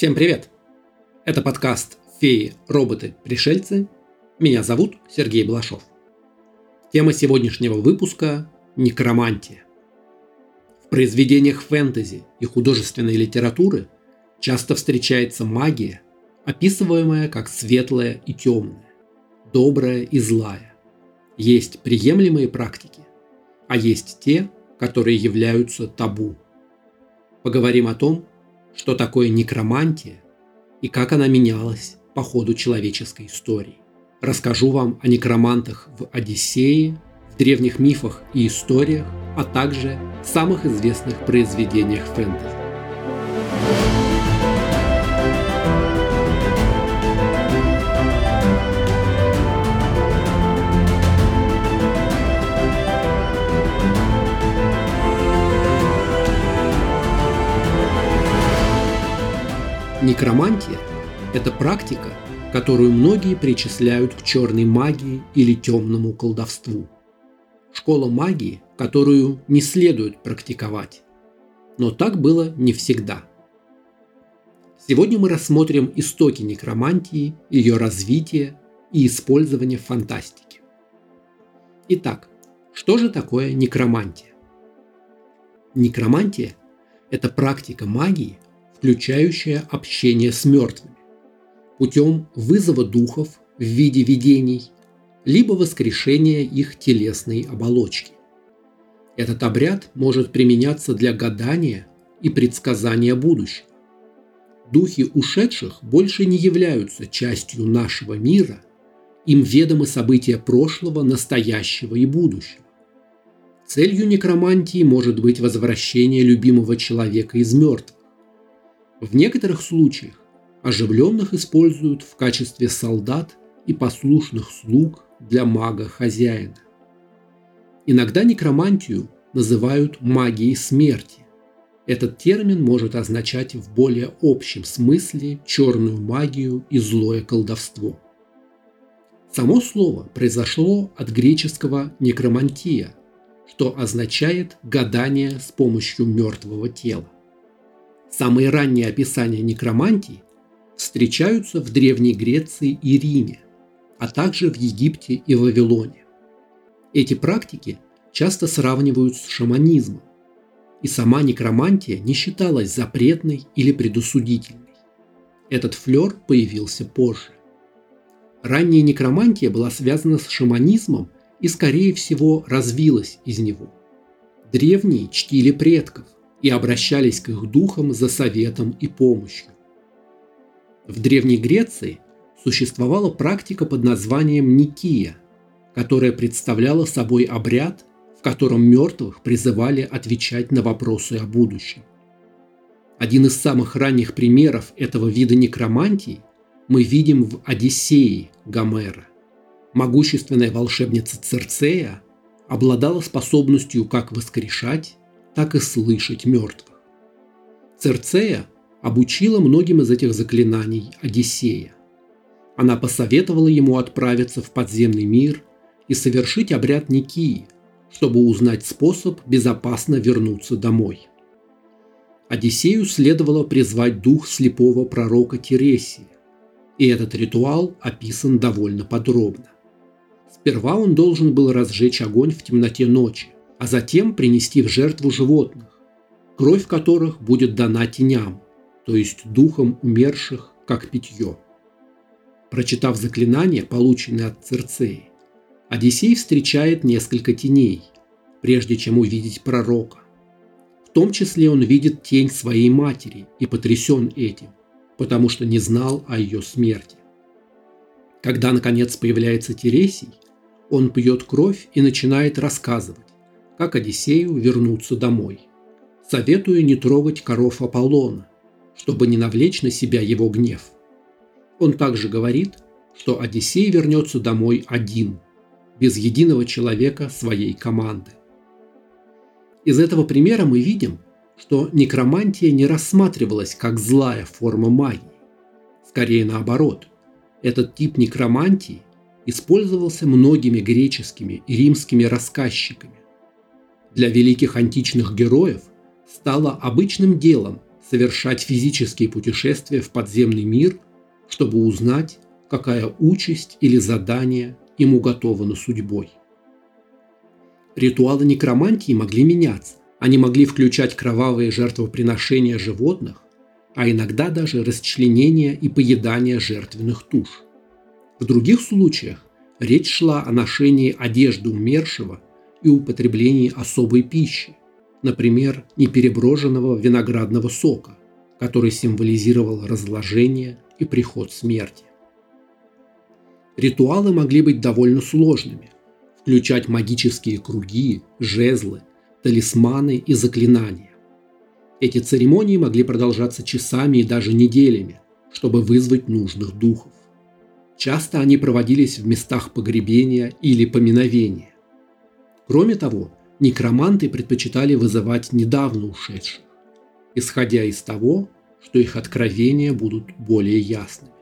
Всем привет! Это подкаст «Феи, роботы, пришельцы». Меня зовут Сергей Балашов. Тема сегодняшнего выпуска – некромантия. В произведениях фэнтези и художественной литературы часто встречается магия, описываемая как светлая и темная, добрая и злая. Есть приемлемые практики, а есть те, которые являются табу. Поговорим о том, что такое некромантия и как она менялась по ходу человеческой истории. Расскажу вам о некромантах в Одиссее, в древних мифах и историях, а также самых известных произведениях фэнтези. Некромантия – это практика, которую многие причисляют к черной магии или темному колдовству. Школа магии, которую не следует практиковать. Но так было не всегда. Сегодня мы рассмотрим истоки некромантии, ее развитие и использование в фантастике. Итак, что же такое некромантия? Некромантия – это практика магии – включающая общение с мертвыми, путем вызова духов в виде видений, либо воскрешения их телесной оболочки. Этот обряд может применяться для гадания и предсказания будущего. Духи ушедших больше не являются частью нашего мира, им ведомы события прошлого, настоящего и будущего. Целью некромантии может быть возвращение любимого человека из мертвых в некоторых случаях оживленных используют в качестве солдат и послушных слуг для мага-хозяина. Иногда некромантию называют магией смерти. Этот термин может означать в более общем смысле черную магию и злое колдовство. Само слово произошло от греческого некромантия, что означает гадание с помощью мертвого тела. Самые ранние описания некромантии встречаются в Древней Греции и Риме, а также в Египте и Вавилоне. Эти практики часто сравнивают с шаманизмом, и сама некромантия не считалась запретной или предусудительной. Этот флер появился позже. Ранняя некромантия была связана с шаманизмом и, скорее всего, развилась из него. Древние чтили предков, и обращались к их духам за советом и помощью. В Древней Греции существовала практика под названием Никия, которая представляла собой обряд, в котором мертвых призывали отвечать на вопросы о будущем. Один из самых ранних примеров этого вида некромантии мы видим в Одиссее Гомера. Могущественная волшебница Церцея обладала способностью как воскрешать, так и слышать мертвых. Церцея обучила многим из этих заклинаний Одиссея. Она посоветовала ему отправиться в подземный мир и совершить обряд Никии, чтобы узнать способ безопасно вернуться домой. Одиссею следовало призвать дух слепого пророка Тересия, и этот ритуал описан довольно подробно. Сперва он должен был разжечь огонь в темноте ночи, а затем принести в жертву животных, кровь которых будет дана теням, то есть духам умерших, как питье. Прочитав заклинание, полученное от Церцеи, Одиссей встречает несколько теней, прежде чем увидеть пророка. В том числе он видит тень своей матери и потрясен этим, потому что не знал о ее смерти. Когда, наконец, появляется Тересий, он пьет кровь и начинает рассказывать, как Одиссею вернуться домой. Советую не трогать коров Аполлона, чтобы не навлечь на себя его гнев. Он также говорит, что Одиссей вернется домой один, без единого человека своей команды. Из этого примера мы видим, что некромантия не рассматривалась как злая форма магии. Скорее наоборот, этот тип некромантии использовался многими греческими и римскими рассказчиками, для великих античных героев стало обычным делом совершать физические путешествия в подземный мир, чтобы узнать, какая участь или задание им уготовано судьбой. Ритуалы некромантии могли меняться. Они могли включать кровавые жертвоприношения животных, а иногда даже расчленение и поедание жертвенных туш. В других случаях речь шла о ношении одежды умершего и употреблении особой пищи, например, непереброженного виноградного сока, который символизировал разложение и приход смерти. Ритуалы могли быть довольно сложными, включать магические круги, жезлы, талисманы и заклинания. Эти церемонии могли продолжаться часами и даже неделями, чтобы вызвать нужных духов. Часто они проводились в местах погребения или поминовения. Кроме того, некроманты предпочитали вызывать недавно ушедших, исходя из того, что их откровения будут более ясными.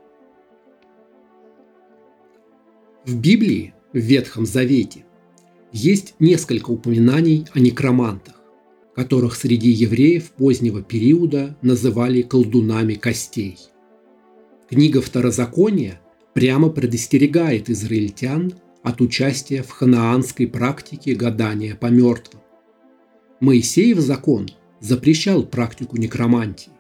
В Библии, в Ветхом Завете, есть несколько упоминаний о некромантах, которых среди евреев позднего периода называли колдунами костей. Книга Второзакония прямо предостерегает израильтян от участия в ханаанской практике гадания по мертвым. Моисеев закон запрещал практику некромантии.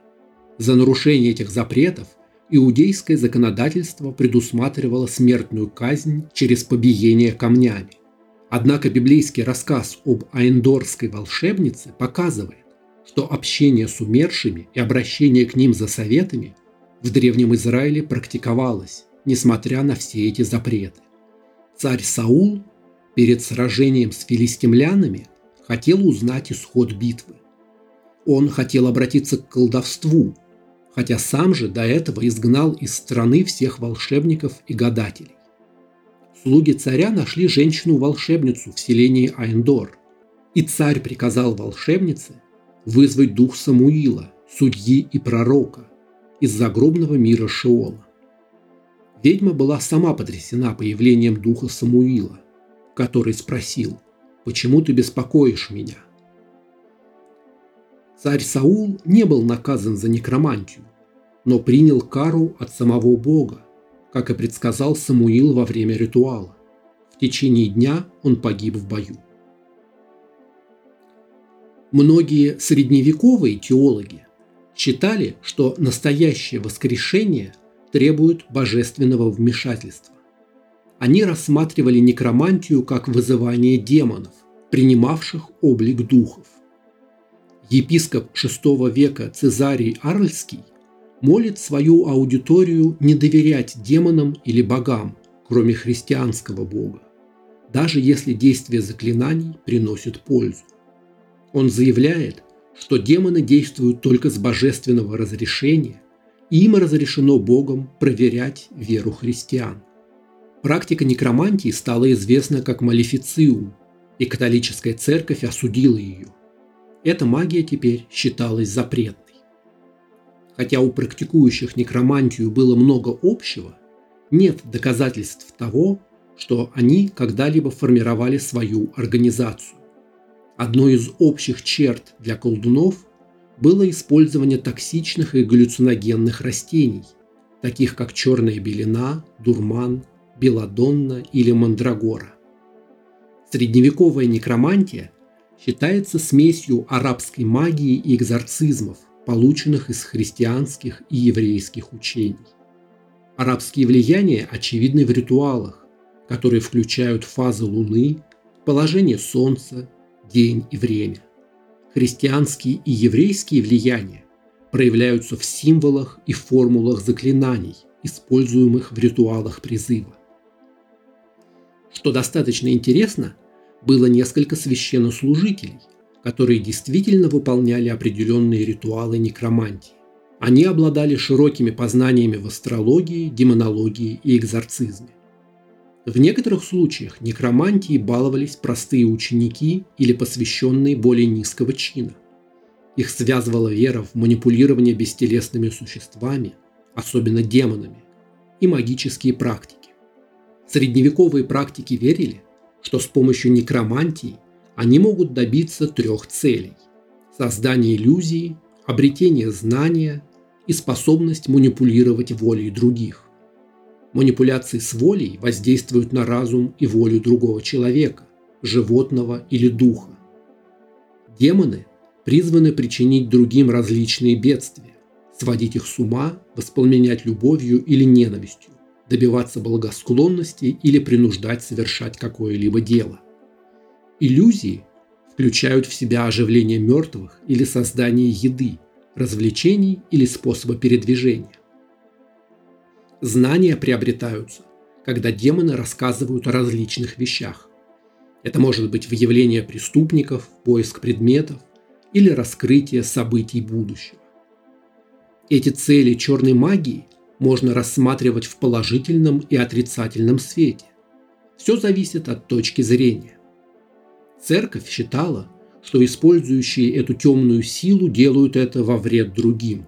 За нарушение этих запретов иудейское законодательство предусматривало смертную казнь через побиение камнями. Однако библейский рассказ об аэндорской волшебнице показывает, что общение с умершими и обращение к ним за советами в Древнем Израиле практиковалось, несмотря на все эти запреты. Царь Саул перед сражением с филистимлянами хотел узнать исход битвы. Он хотел обратиться к колдовству, хотя сам же до этого изгнал из страны всех волшебников и гадателей. Слуги царя нашли женщину-волшебницу в селении Айндор, и царь приказал волшебнице вызвать дух Самуила, судьи и пророка, из загробного мира Шиола. Ведьма была сама потрясена появлением духа Самуила, который спросил, «Почему ты беспокоишь меня?» Царь Саул не был наказан за некромантию, но принял кару от самого Бога, как и предсказал Самуил во время ритуала. В течение дня он погиб в бою. Многие средневековые теологи считали, что настоящее воскрешение требует божественного вмешательства. Они рассматривали некромантию как вызывание демонов, принимавших облик духов. Епископ VI века Цезарий Арльский молит свою аудиторию не доверять демонам или богам, кроме христианского бога, даже если действие заклинаний приносит пользу. Он заявляет, что демоны действуют только с божественного разрешения, им разрешено Богом проверять веру христиан. Практика некромантии стала известна как малефициум, и католическая церковь осудила ее. Эта магия теперь считалась запретной. Хотя у практикующих некромантию было много общего, нет доказательств того, что они когда-либо формировали свою организацию. Одной из общих черт для колдунов было использование токсичных и галлюциногенных растений, таких как черная белина, дурман, беладонна или мандрагора. Средневековая некромантия считается смесью арабской магии и экзорцизмов, полученных из христианских и еврейских учений. Арабские влияния очевидны в ритуалах, которые включают фазы Луны, положение Солнца, день и время. Христианские и еврейские влияния проявляются в символах и формулах заклинаний, используемых в ритуалах призыва. Что достаточно интересно, было несколько священнослужителей – которые действительно выполняли определенные ритуалы некромантии. Они обладали широкими познаниями в астрологии, демонологии и экзорцизме. В некоторых случаях некромантии баловались простые ученики или посвященные более низкого чина. Их связывала вера в манипулирование бестелесными существами, особенно демонами, и магические практики. Средневековые практики верили, что с помощью некромантии они могут добиться трех целей – создания иллюзии, обретение знания и способность манипулировать волей других. Манипуляции с волей воздействуют на разум и волю другого человека, животного или духа. Демоны призваны причинить другим различные бедствия, сводить их с ума, воспламенять любовью или ненавистью, добиваться благосклонности или принуждать совершать какое-либо дело. Иллюзии включают в себя оживление мертвых или создание еды, развлечений или способа передвижения. Знания приобретаются, когда демоны рассказывают о различных вещах. Это может быть выявление преступников, поиск предметов или раскрытие событий будущего. Эти цели черной магии можно рассматривать в положительном и отрицательном свете. Все зависит от точки зрения. Церковь считала, что использующие эту темную силу делают это во вред другим.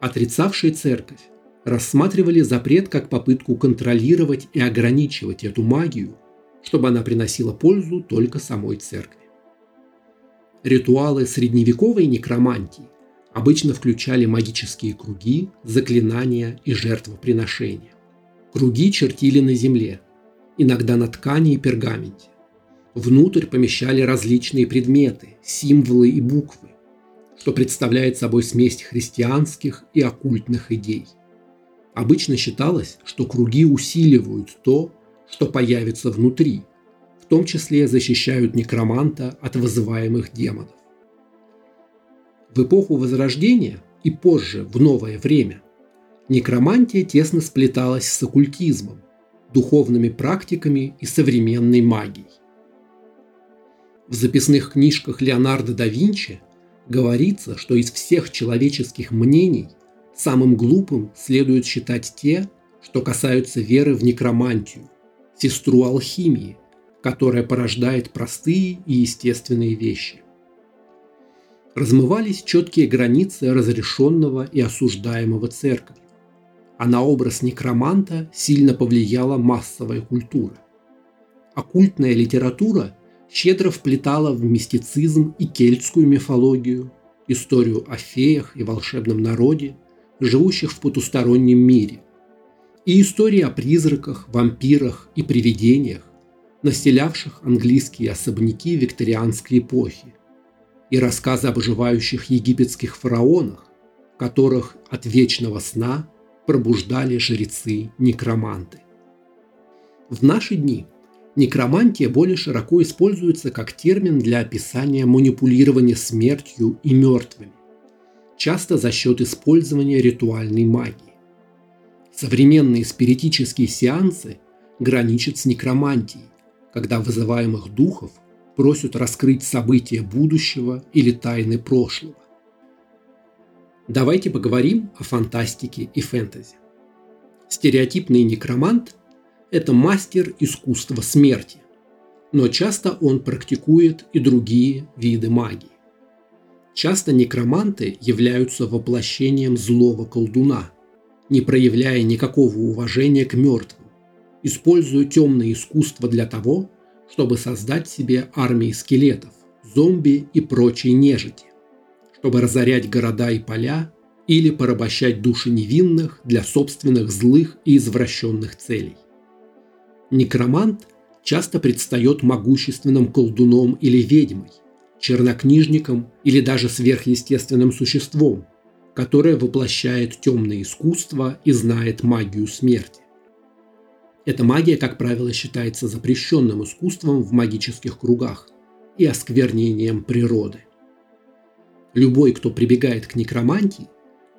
Отрицавшие церковь рассматривали запрет как попытку контролировать и ограничивать эту магию, чтобы она приносила пользу только самой церкви. Ритуалы средневековой некромантии обычно включали магические круги, заклинания и жертвоприношения. Круги чертили на земле, иногда на ткани и пергаменте. Внутрь помещали различные предметы, символы и буквы, что представляет собой смесь христианских и оккультных идей. Обычно считалось, что круги усиливают то, что появится внутри, в том числе защищают некроманта от вызываемых демонов. В эпоху Возрождения и позже, в новое время, некромантия тесно сплеталась с оккультизмом, духовными практиками и современной магией. В записных книжках Леонардо да Винчи говорится, что из всех человеческих мнений самым глупым следует считать те, что касаются веры в некромантию, сестру алхимии, которая порождает простые и естественные вещи. Размывались четкие границы разрешенного и осуждаемого церковью, а на образ некроманта сильно повлияла массовая культура. Оккультная литература щедро вплетала в мистицизм и кельтскую мифологию, историю о феях и волшебном народе, живущих в потустороннем мире, и истории о призраках, вампирах и привидениях, населявших английские особняки викторианской эпохи, и рассказы об оживающих египетских фараонах, которых от вечного сна пробуждали жрецы-некроманты. В наши дни Некромантия более широко используется как термин для описания манипулирования смертью и мертвыми, часто за счет использования ритуальной магии. Современные спиритические сеансы граничат с некромантией, когда вызываемых духов просят раскрыть события будущего или тайны прошлого. Давайте поговорим о фантастике и фэнтези. Стереотипный некромант это мастер искусства смерти, но часто он практикует и другие виды магии. Часто некроманты являются воплощением злого колдуна, не проявляя никакого уважения к мертвым, используя темное искусство для того, чтобы создать себе армии скелетов, зомби и прочей нежити, чтобы разорять города и поля или порабощать души невинных для собственных злых и извращенных целей. Некромант часто предстает могущественным колдуном или ведьмой, чернокнижником или даже сверхъестественным существом, которое воплощает темное искусство и знает магию смерти. Эта магия, как правило, считается запрещенным искусством в магических кругах и осквернением природы. Любой, кто прибегает к некромантии,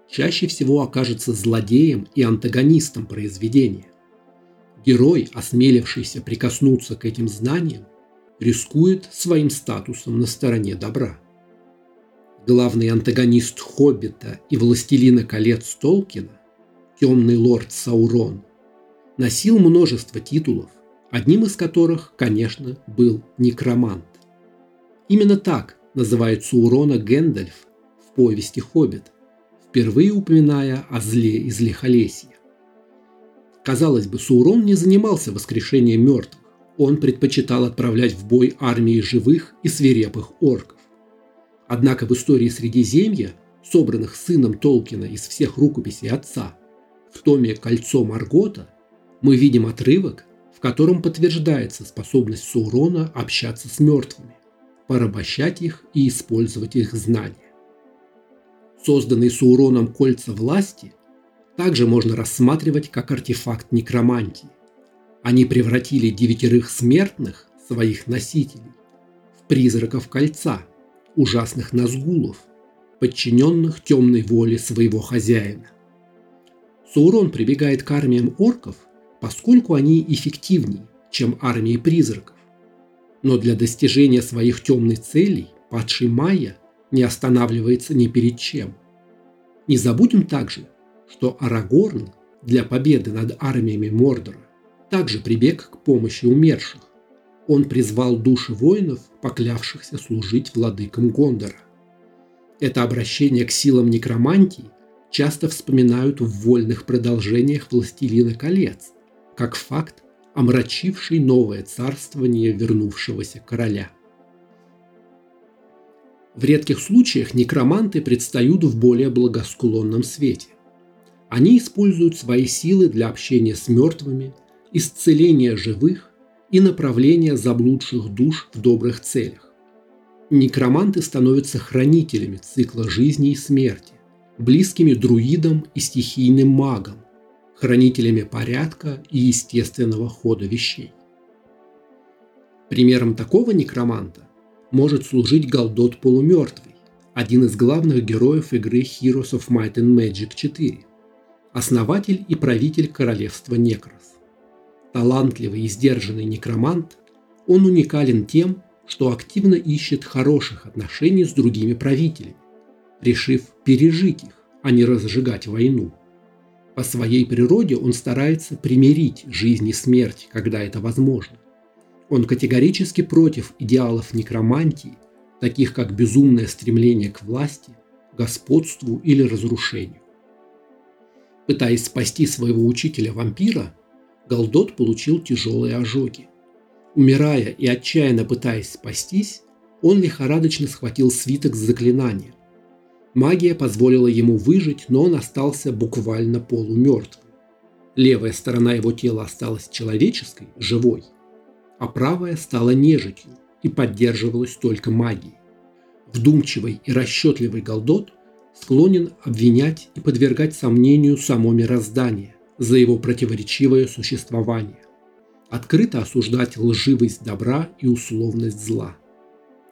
чаще всего окажется злодеем и антагонистом произведения. Герой, осмелившийся прикоснуться к этим знаниям, рискует своим статусом на стороне добра. Главный антагонист «Хоббита» и «Властелина колец» Толкина, темный лорд Саурон, носил множество титулов, одним из которых, конечно, был некромант. Именно так называет Саурона Гэндальф в повести «Хоббит», впервые упоминая о зле из Лихолесья. Казалось бы, Саурон не занимался воскрешением мертвых. Он предпочитал отправлять в бой армии живых и свирепых орков. Однако в истории Средиземья собранных сыном Толкина из всех рукописей отца, в томе «Кольцо Маргота» мы видим отрывок, в котором подтверждается способность Саурона общаться с мертвыми, порабощать их и использовать их знания. Созданные Сауроном кольца власти также можно рассматривать как артефакт некромантии. Они превратили девятерых смертных, своих носителей, в призраков кольца, ужасных назгулов, подчиненных темной воле своего хозяина. Саурон прибегает к армиям орков, поскольку они эффективнее, чем армии призраков. Но для достижения своих темных целей падший Майя не останавливается ни перед чем. Не забудем также, что Арагорн для победы над армиями Мордора также прибег к помощи умерших. Он призвал души воинов, поклявшихся служить владыкам Гондора. Это обращение к силам некромантии часто вспоминают в вольных продолжениях «Властелина колец», как факт, омрачивший новое царствование вернувшегося короля – в редких случаях некроманты предстают в более благосклонном свете. Они используют свои силы для общения с мертвыми, исцеления живых и направления заблудших душ в добрых целях. Некроманты становятся хранителями цикла жизни и смерти, близкими друидам и стихийным магам, хранителями порядка и естественного хода вещей. Примером такого некроманта может служить Галдот Полумертвый, один из главных героев игры Heroes of Might and Magic 4, основатель и правитель королевства Некрос. Талантливый и сдержанный некромант, он уникален тем, что активно ищет хороших отношений с другими правителями, решив пережить их, а не разжигать войну. По своей природе он старается примирить жизнь и смерть, когда это возможно. Он категорически против идеалов некромантии, таких как безумное стремление к власти, господству или разрушению. Пытаясь спасти своего учителя-вампира, Галдот получил тяжелые ожоги. Умирая и отчаянно пытаясь спастись, он лихорадочно схватил свиток с заклинанием. Магия позволила ему выжить, но он остался буквально полумертвым. Левая сторона его тела осталась человеческой, живой, а правая стала нежитью и поддерживалась только магией. Вдумчивый и расчетливый Галдот склонен обвинять и подвергать сомнению само мироздание за его противоречивое существование, открыто осуждать лживость добра и условность зла.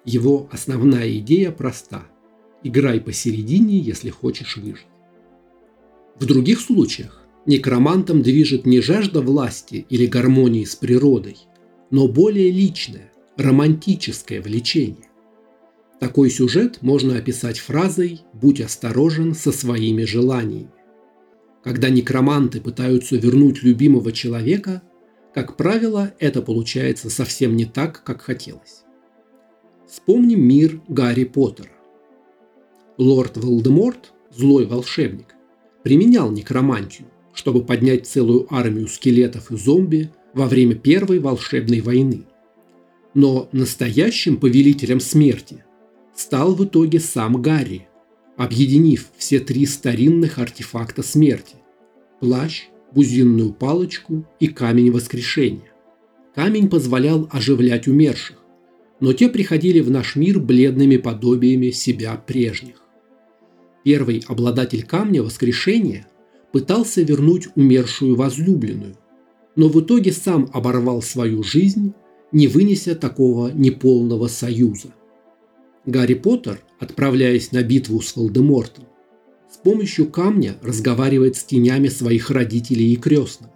Его основная идея проста – играй посередине, если хочешь выжить. В других случаях некромантом движет не жажда власти или гармонии с природой – но более личное, романтическое влечение. Такой сюжет можно описать фразой «будь осторожен со своими желаниями». Когда некроманты пытаются вернуть любимого человека, как правило, это получается совсем не так, как хотелось. Вспомним мир Гарри Поттера. Лорд Волдеморт, злой волшебник, применял некромантию, чтобы поднять целую армию скелетов и зомби во время Первой волшебной войны. Но настоящим повелителем смерти стал в итоге сам Гарри, объединив все три старинных артефакта смерти – плащ, бузинную палочку и камень воскрешения. Камень позволял оживлять умерших, но те приходили в наш мир бледными подобиями себя прежних. Первый обладатель камня воскрешения пытался вернуть умершую возлюбленную, но в итоге сам оборвал свою жизнь, не вынеся такого неполного союза. Гарри Поттер, отправляясь на битву с Волдемортом, с помощью камня разговаривает с тенями своих родителей и крестного,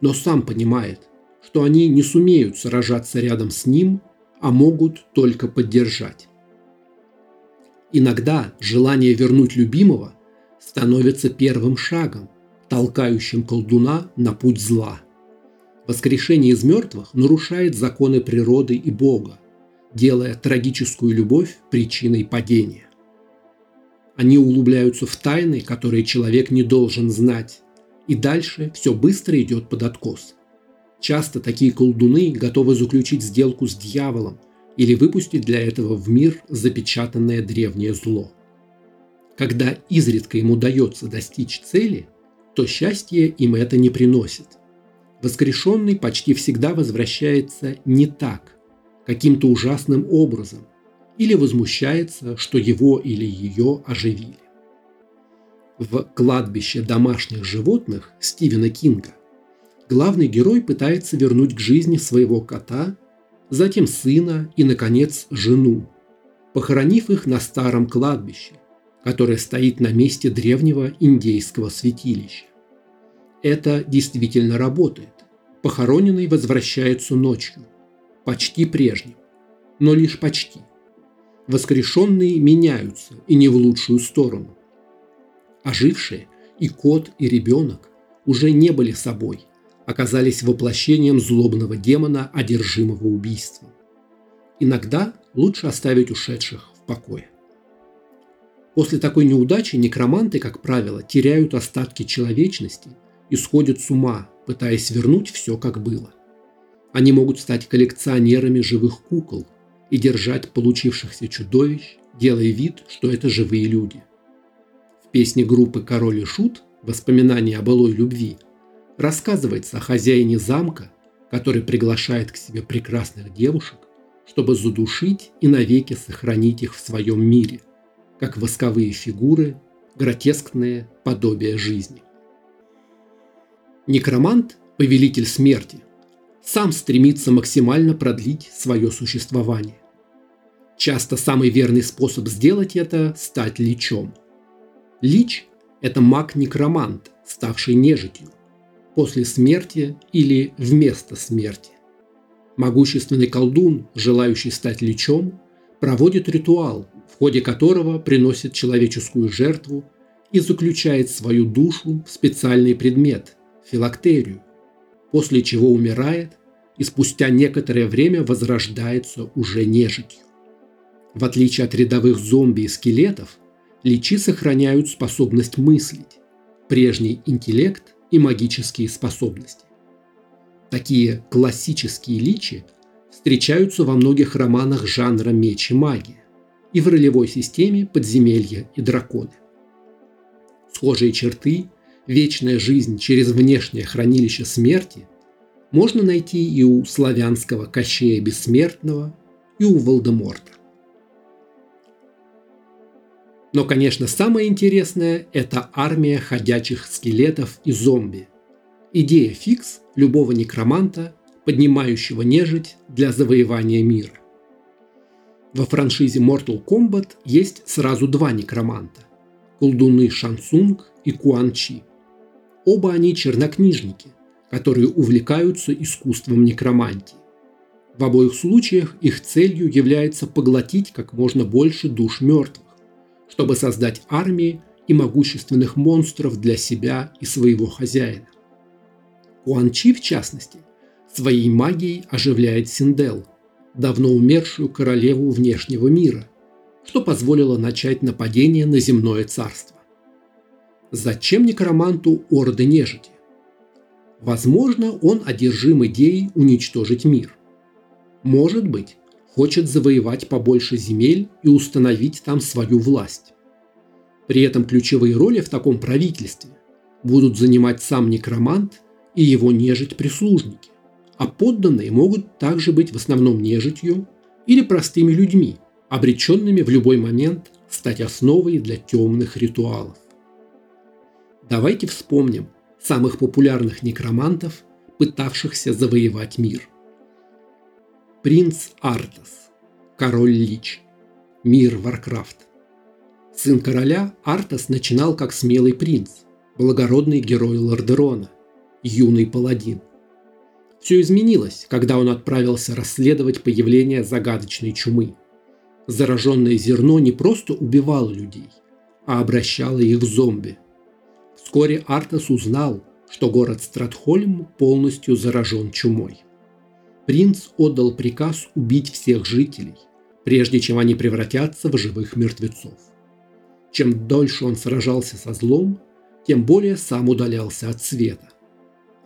но сам понимает, что они не сумеют сражаться рядом с ним, а могут только поддержать. Иногда желание вернуть любимого становится первым шагом, толкающим колдуна на путь зла – Воскрешение из мертвых нарушает законы природы и Бога, делая трагическую любовь причиной падения. Они углубляются в тайны, которые человек не должен знать, и дальше все быстро идет под откос. Часто такие колдуны готовы заключить сделку с дьяволом или выпустить для этого в мир запечатанное древнее зло. когда изредка ему удается достичь цели, то счастье им это не приносит. Воскрешенный почти всегда возвращается не так, каким-то ужасным образом, или возмущается, что его или ее оживили. В «Кладбище домашних животных» Стивена Кинга главный герой пытается вернуть к жизни своего кота, затем сына и, наконец, жену, похоронив их на старом кладбище, которое стоит на месте древнего индейского святилища. Это действительно работает. Похороненный возвращается ночью, почти прежним, но лишь почти. Воскрешенные меняются и не в лучшую сторону. Ожившие и кот, и ребенок уже не были собой, оказались воплощением злобного демона, одержимого убийством. Иногда лучше оставить ушедших в покое. После такой неудачи некроманты, как правило, теряют остатки человечности и сходят с ума, пытаясь вернуть все, как было. Они могут стать коллекционерами живых кукол и держать получившихся чудовищ, делая вид, что это живые люди. В песне группы «Король и Шут» «Воспоминания о былой любви» рассказывается о хозяине замка, который приглашает к себе прекрасных девушек, чтобы задушить и навеки сохранить их в своем мире – как восковые фигуры, гротескные подобия жизни. Некромант, повелитель смерти, сам стремится максимально продлить свое существование. Часто самый верный способ сделать это – стать личом. Лич – это маг-некромант, ставший нежитью, после смерти или вместо смерти. Могущественный колдун, желающий стать личом, проводит ритуал, в ходе которого приносит человеческую жертву и заключает свою душу в специальный предмет – филактерию, после чего умирает и спустя некоторое время возрождается уже нежитью. В отличие от рядовых зомби и скелетов, личи сохраняют способность мыслить, прежний интеллект и магические способности. Такие классические личи встречаются во многих романах жанра меч и магия и в ролевой системе подземелья и драконы. Схожие черты, вечная жизнь через внешнее хранилище смерти можно найти и у славянского Кощея Бессмертного, и у Волдеморта. Но, конечно, самое интересное – это армия ходячих скелетов и зомби. Идея фикс любого некроманта, поднимающего нежить для завоевания мира. Во франшизе Mortal Kombat есть сразу два некроманта – колдуны Шансунг и Куан Чи. Оба они чернокнижники, которые увлекаются искусством некромантии. В обоих случаях их целью является поглотить как можно больше душ мертвых, чтобы создать армии и могущественных монстров для себя и своего хозяина. Куан Чи, в частности, своей магией оживляет Синдел – давно умершую королеву внешнего мира, что позволило начать нападение на земное царство. Зачем некроманту орды нежити? Возможно, он одержим идеей уничтожить мир. Может быть, хочет завоевать побольше земель и установить там свою власть. При этом ключевые роли в таком правительстве будут занимать сам некромант и его нежить-прислужники а подданные могут также быть в основном нежитью или простыми людьми, обреченными в любой момент стать основой для темных ритуалов. Давайте вспомним самых популярных некромантов, пытавшихся завоевать мир. Принц Артас, король Лич, мир Варкрафт. Сын короля Артас начинал как смелый принц, благородный герой Лордерона, юный паладин – все изменилось, когда он отправился расследовать появление загадочной чумы. Зараженное зерно не просто убивало людей, а обращало их в зомби. Вскоре Артас узнал, что город Стратхольм полностью заражен чумой. Принц отдал приказ убить всех жителей, прежде чем они превратятся в живых мертвецов. Чем дольше он сражался со злом, тем более сам удалялся от света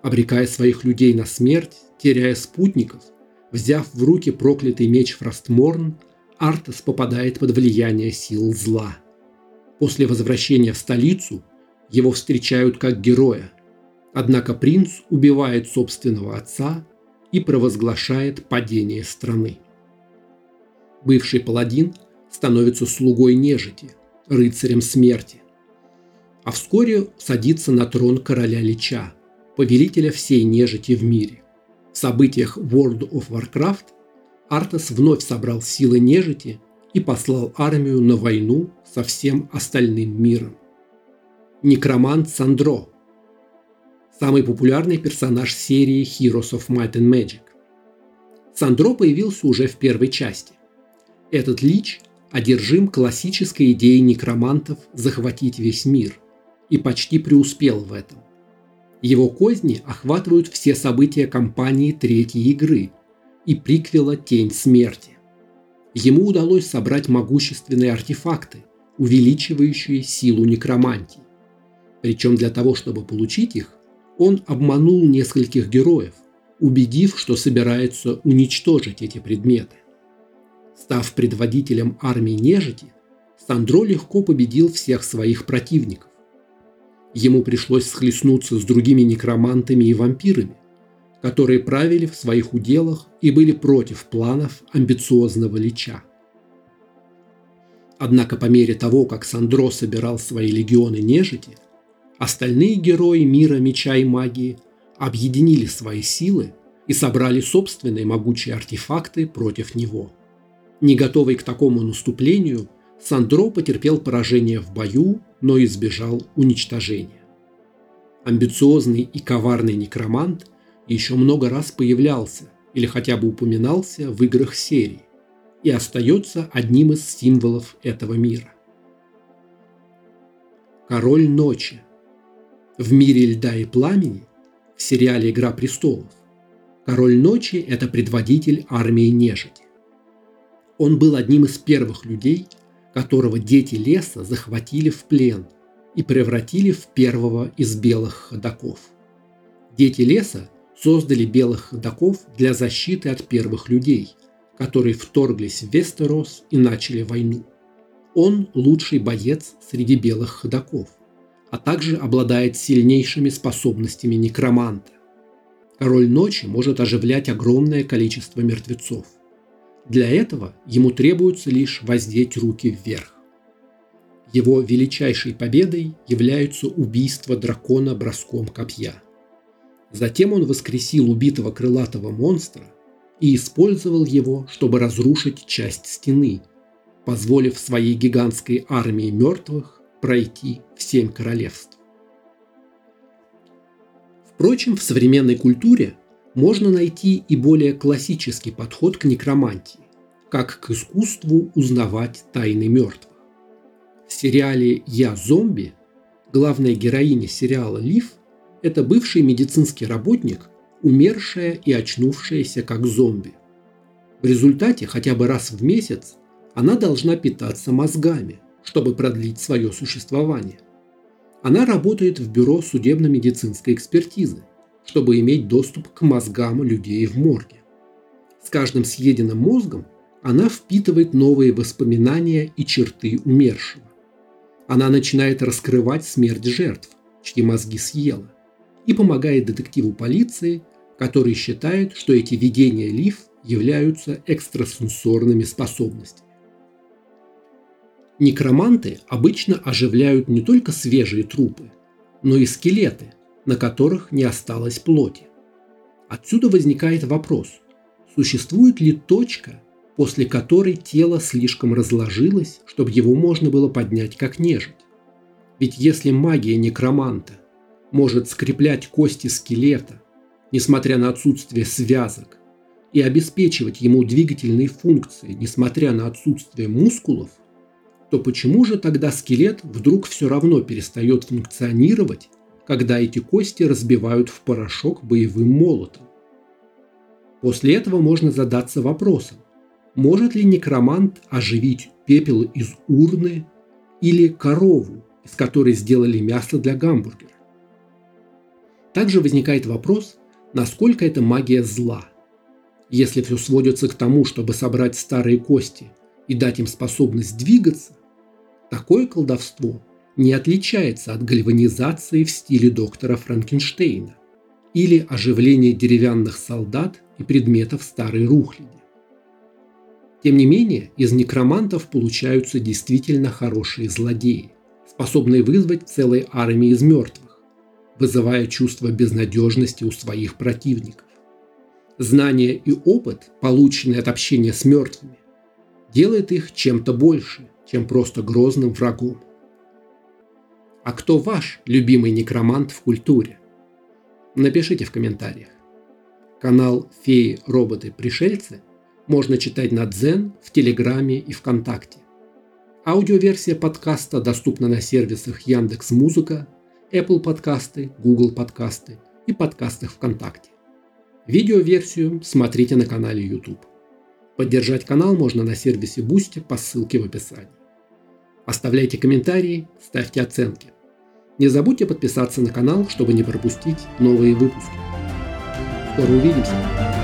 обрекая своих людей на смерть, теряя спутников, взяв в руки проклятый меч Фростморн, Артес попадает под влияние сил зла. После возвращения в столицу его встречают как героя, однако принц убивает собственного отца и провозглашает падение страны. Бывший паладин становится слугой нежити, рыцарем смерти, а вскоре садится на трон короля Лича, повелителя всей нежити в мире. В событиях World of Warcraft Артас вновь собрал силы нежити и послал армию на войну со всем остальным миром. Некромант Сандро – самый популярный персонаж серии Heroes of Might and Magic. Сандро появился уже в первой части. Этот лич одержим классической идеей некромантов захватить весь мир и почти преуспел в этом. Его козни охватывают все события кампании третьей игры и приквела «Тень смерти». Ему удалось собрать могущественные артефакты, увеличивающие силу некромантии. Причем для того, чтобы получить их, он обманул нескольких героев, убедив, что собирается уничтожить эти предметы. Став предводителем армии нежити, Сандро легко победил всех своих противников. Ему пришлось схлестнуться с другими некромантами и вампирами, которые правили в своих уделах и были против планов амбициозного лича. Однако по мере того, как Сандро собирал свои легионы нежити, остальные герои мира меча и магии объединили свои силы и собрали собственные могучие артефакты против него. Не готовый к такому наступлению, Сандро потерпел поражение в бою, но избежал уничтожения. Амбициозный и коварный некромант еще много раз появлялся или хотя бы упоминался в играх серии и остается одним из символов этого мира. Король ночи. В мире льда и пламени, в сериале «Игра престолов», Король ночи – это предводитель армии нежити. Он был одним из первых людей, которого дети леса захватили в плен и превратили в первого из белых ходаков. Дети леса создали белых ходаков для защиты от первых людей, которые вторглись в Вестерос и начали войну. Он лучший боец среди белых ходаков, а также обладает сильнейшими способностями некроманта. Король ночи может оживлять огромное количество мертвецов. Для этого ему требуется лишь воздеть руки вверх. Его величайшей победой является убийство дракона броском копья – Затем он воскресил убитого крылатого монстра и использовал его, чтобы разрушить часть стены, позволив своей гигантской армии мертвых пройти в семь королевств. Впрочем, в современной культуре можно найти и более классический подход к некромантии, как к искусству узнавать тайны мертвых. В сериале «Я зомби» главная героиня сериала Лив это бывший медицинский работник, умершая и очнувшаяся как зомби. В результате хотя бы раз в месяц она должна питаться мозгами, чтобы продлить свое существование. Она работает в бюро судебно-медицинской экспертизы, чтобы иметь доступ к мозгам людей в морге. С каждым съеденным мозгом она впитывает новые воспоминания и черты умершего. Она начинает раскрывать смерть жертв, чьи мозги съела и помогает детективу полиции, который считает, что эти видения Лив являются экстрасенсорными способностями. Некроманты обычно оживляют не только свежие трупы, но и скелеты, на которых не осталось плоти. Отсюда возникает вопрос, существует ли точка, после которой тело слишком разложилось, чтобы его можно было поднять как нежить? Ведь если магия некроманта может скреплять кости скелета, несмотря на отсутствие связок, и обеспечивать ему двигательные функции, несмотря на отсутствие мускулов, то почему же тогда скелет вдруг все равно перестает функционировать, когда эти кости разбивают в порошок боевым молотом? После этого можно задаться вопросом, может ли некромант оживить пепел из урны или корову, из которой сделали мясо для гамбургера? Также возникает вопрос, насколько эта магия зла. Если все сводится к тому, чтобы собрать старые кости и дать им способность двигаться, Такое колдовство не отличается от гальванизации в стиле доктора Франкенштейна или оживления деревянных солдат и предметов старой рухляди. Тем не менее, из некромантов получаются действительно хорошие злодеи, способные вызвать целые армии из мертвых, вызывая чувство безнадежности у своих противников. Знания и опыт, полученные от общения с мертвыми, делает их чем-то больше, чем просто грозным врагом. А кто ваш любимый некромант в культуре? Напишите в комментариях. Канал «Феи, роботы, пришельцы» можно читать на Дзен, в Телеграме и ВКонтакте. Аудиоверсия подкаста доступна на сервисах Яндекс Музыка, Apple подкасты, Google подкасты и подкастах ВКонтакте. Видеоверсию смотрите на канале YouTube. Поддержать канал можно на сервисе Boosty по ссылке в описании. Оставляйте комментарии, ставьте оценки. Не забудьте подписаться на канал, чтобы не пропустить новые выпуски. Скоро увидимся!